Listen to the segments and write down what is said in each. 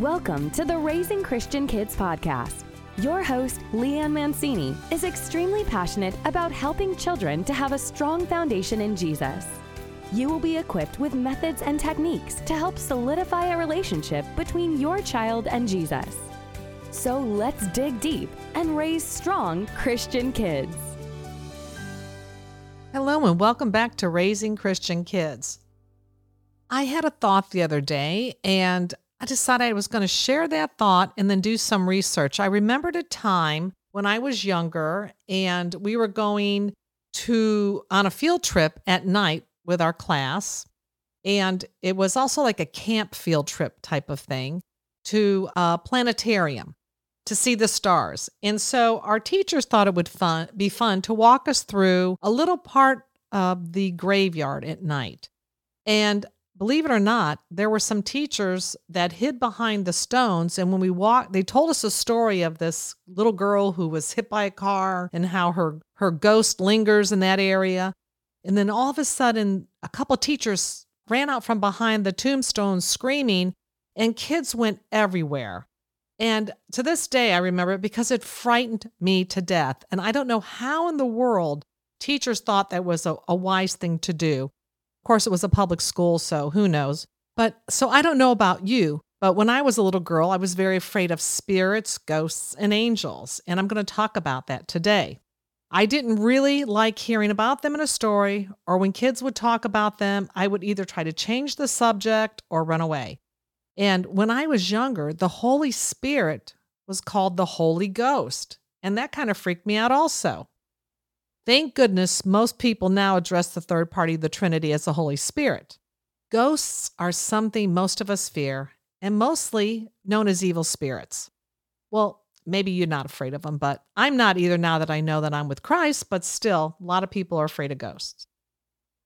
Welcome to the Raising Christian Kids podcast. Your host, Leanne Mancini, is extremely passionate about helping children to have a strong foundation in Jesus. You will be equipped with methods and techniques to help solidify a relationship between your child and Jesus. So let's dig deep and raise strong Christian kids. Hello, and welcome back to Raising Christian Kids. I had a thought the other day, and I decided I was going to share that thought and then do some research. I remembered a time when I was younger and we were going to on a field trip at night with our class. And it was also like a camp field trip type of thing to a planetarium to see the stars. And so our teachers thought it would fun, be fun to walk us through a little part of the graveyard at night. And believe it or not, there were some teachers that hid behind the stones. And when we walked, they told us a story of this little girl who was hit by a car and how her, her ghost lingers in that area. And then all of a sudden, a couple teachers ran out from behind the tombstones screaming, and kids went everywhere. And to this day, I remember it because it frightened me to death. And I don't know how in the world teachers thought that was a, a wise thing to do course, it was a public school, so who knows. But so I don't know about you, but when I was a little girl, I was very afraid of spirits, ghosts, and angels. And I'm going to talk about that today. I didn't really like hearing about them in a story, or when kids would talk about them, I would either try to change the subject or run away. And when I was younger, the Holy Spirit was called the Holy Ghost. And that kind of freaked me out also. Thank goodness most people now address the third party of the Trinity as the Holy Spirit. Ghosts are something most of us fear, and mostly known as evil spirits. Well, maybe you're not afraid of them, but I'm not either now that I know that I'm with Christ, but still, a lot of people are afraid of ghosts.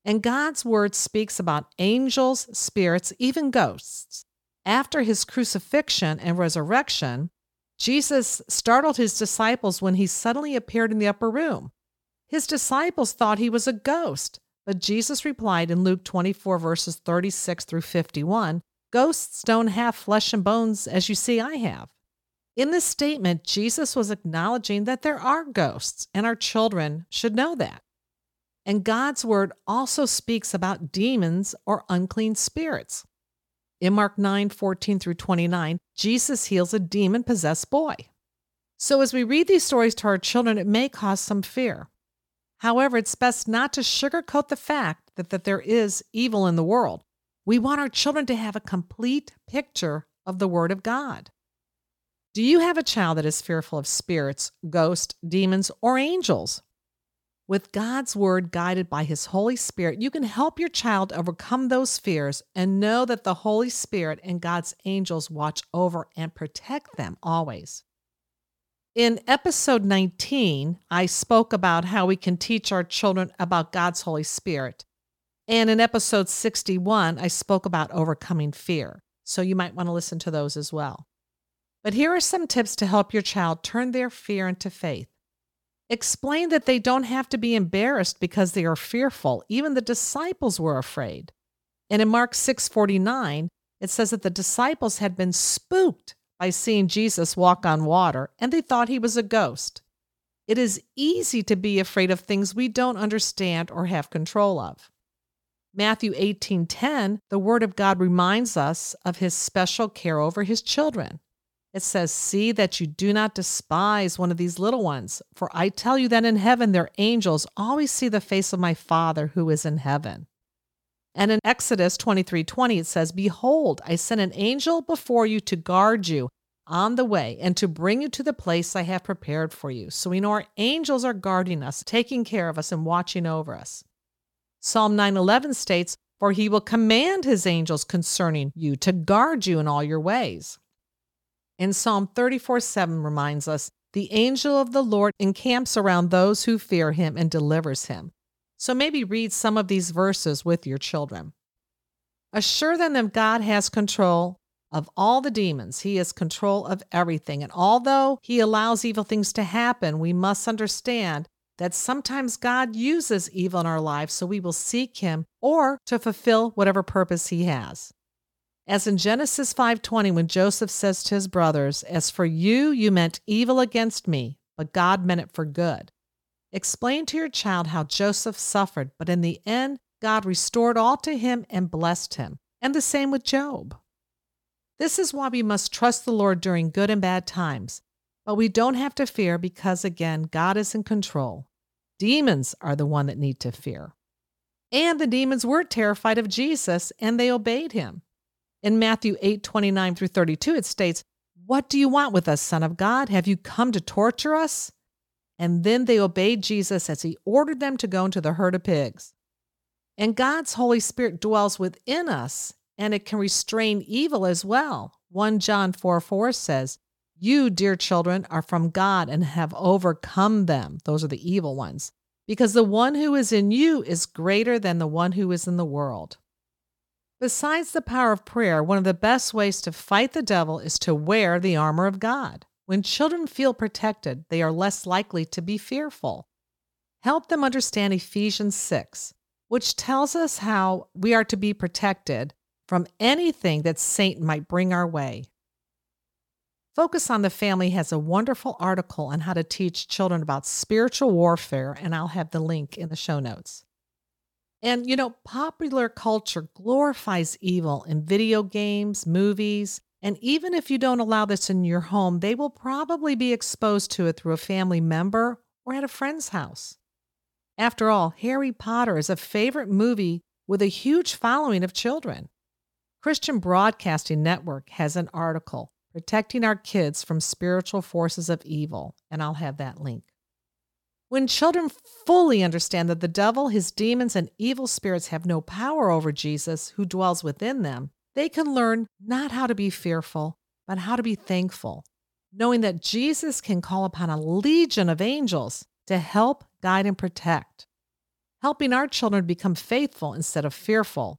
And God's word speaks about angels, spirits, even ghosts. After his crucifixion and resurrection, Jesus startled his disciples when he suddenly appeared in the upper room. His disciples thought he was a ghost, but Jesus replied in Luke 24, verses 36 through 51 Ghosts don't have flesh and bones as you see I have. In this statement, Jesus was acknowledging that there are ghosts, and our children should know that. And God's word also speaks about demons or unclean spirits. In Mark 9 14 through 29, Jesus heals a demon possessed boy. So, as we read these stories to our children, it may cause some fear. However, it's best not to sugarcoat the fact that, that there is evil in the world. We want our children to have a complete picture of the Word of God. Do you have a child that is fearful of spirits, ghosts, demons, or angels? With God's Word guided by His Holy Spirit, you can help your child overcome those fears and know that the Holy Spirit and God's angels watch over and protect them always. In episode 19, I spoke about how we can teach our children about God's Holy Spirit. And in episode 61, I spoke about overcoming fear. So you might want to listen to those as well. But here are some tips to help your child turn their fear into faith. Explain that they don't have to be embarrassed because they are fearful. Even the disciples were afraid. And in Mark 6:49, it says that the disciples had been spooked by seeing Jesus walk on water, and they thought he was a ghost. It is easy to be afraid of things we don't understand or have control of. Matthew 18:10, the word of God reminds us of his special care over his children. It says, "See that you do not despise one of these little ones, for I tell you that in heaven their angels always see the face of my Father who is in heaven." And in Exodus 23:20 20, it says, Behold, I send an angel before you to guard you on the way and to bring you to the place I have prepared for you. So we know our angels are guarding us, taking care of us, and watching over us. Psalm 9:11 states, "For he will command his angels concerning you to guard you in all your ways." And Psalm 34:7 reminds us, "The angel of the Lord encamps around those who fear him and delivers him." So maybe read some of these verses with your children. Assure them that God has control of all the demons. He has control of everything. And although He allows evil things to happen, we must understand that sometimes God uses evil in our lives so we will seek Him or to fulfill whatever purpose He has. As in Genesis 5:20 when Joseph says to his brothers, "As for you, you meant evil against me, but God meant it for good." Explain to your child how Joseph suffered, but in the end, God restored all to him and blessed him. And the same with Job. This is why we must trust the Lord during good and bad times. But we don't have to fear because, again, God is in control. Demons are the one that need to fear. And the demons were terrified of Jesus and they obeyed him. In Matthew 8 29 through 32, it states, What do you want with us, Son of God? Have you come to torture us? And then they obeyed Jesus as he ordered them to go into the herd of pigs. And God's Holy Spirit dwells within us and it can restrain evil as well. 1 John 4 4 says, You, dear children, are from God and have overcome them. Those are the evil ones. Because the one who is in you is greater than the one who is in the world. Besides the power of prayer, one of the best ways to fight the devil is to wear the armor of God. When children feel protected, they are less likely to be fearful. Help them understand Ephesians 6, which tells us how we are to be protected from anything that Satan might bring our way. Focus on the Family has a wonderful article on how to teach children about spiritual warfare, and I'll have the link in the show notes. And you know, popular culture glorifies evil in video games, movies, and even if you don't allow this in your home, they will probably be exposed to it through a family member or at a friend's house. After all, Harry Potter is a favorite movie with a huge following of children. Christian Broadcasting Network has an article, Protecting Our Kids from Spiritual Forces of Evil, and I'll have that link. When children fully understand that the devil, his demons, and evil spirits have no power over Jesus who dwells within them, they can learn not how to be fearful, but how to be thankful, knowing that Jesus can call upon a legion of angels to help, guide, and protect. Helping our children become faithful instead of fearful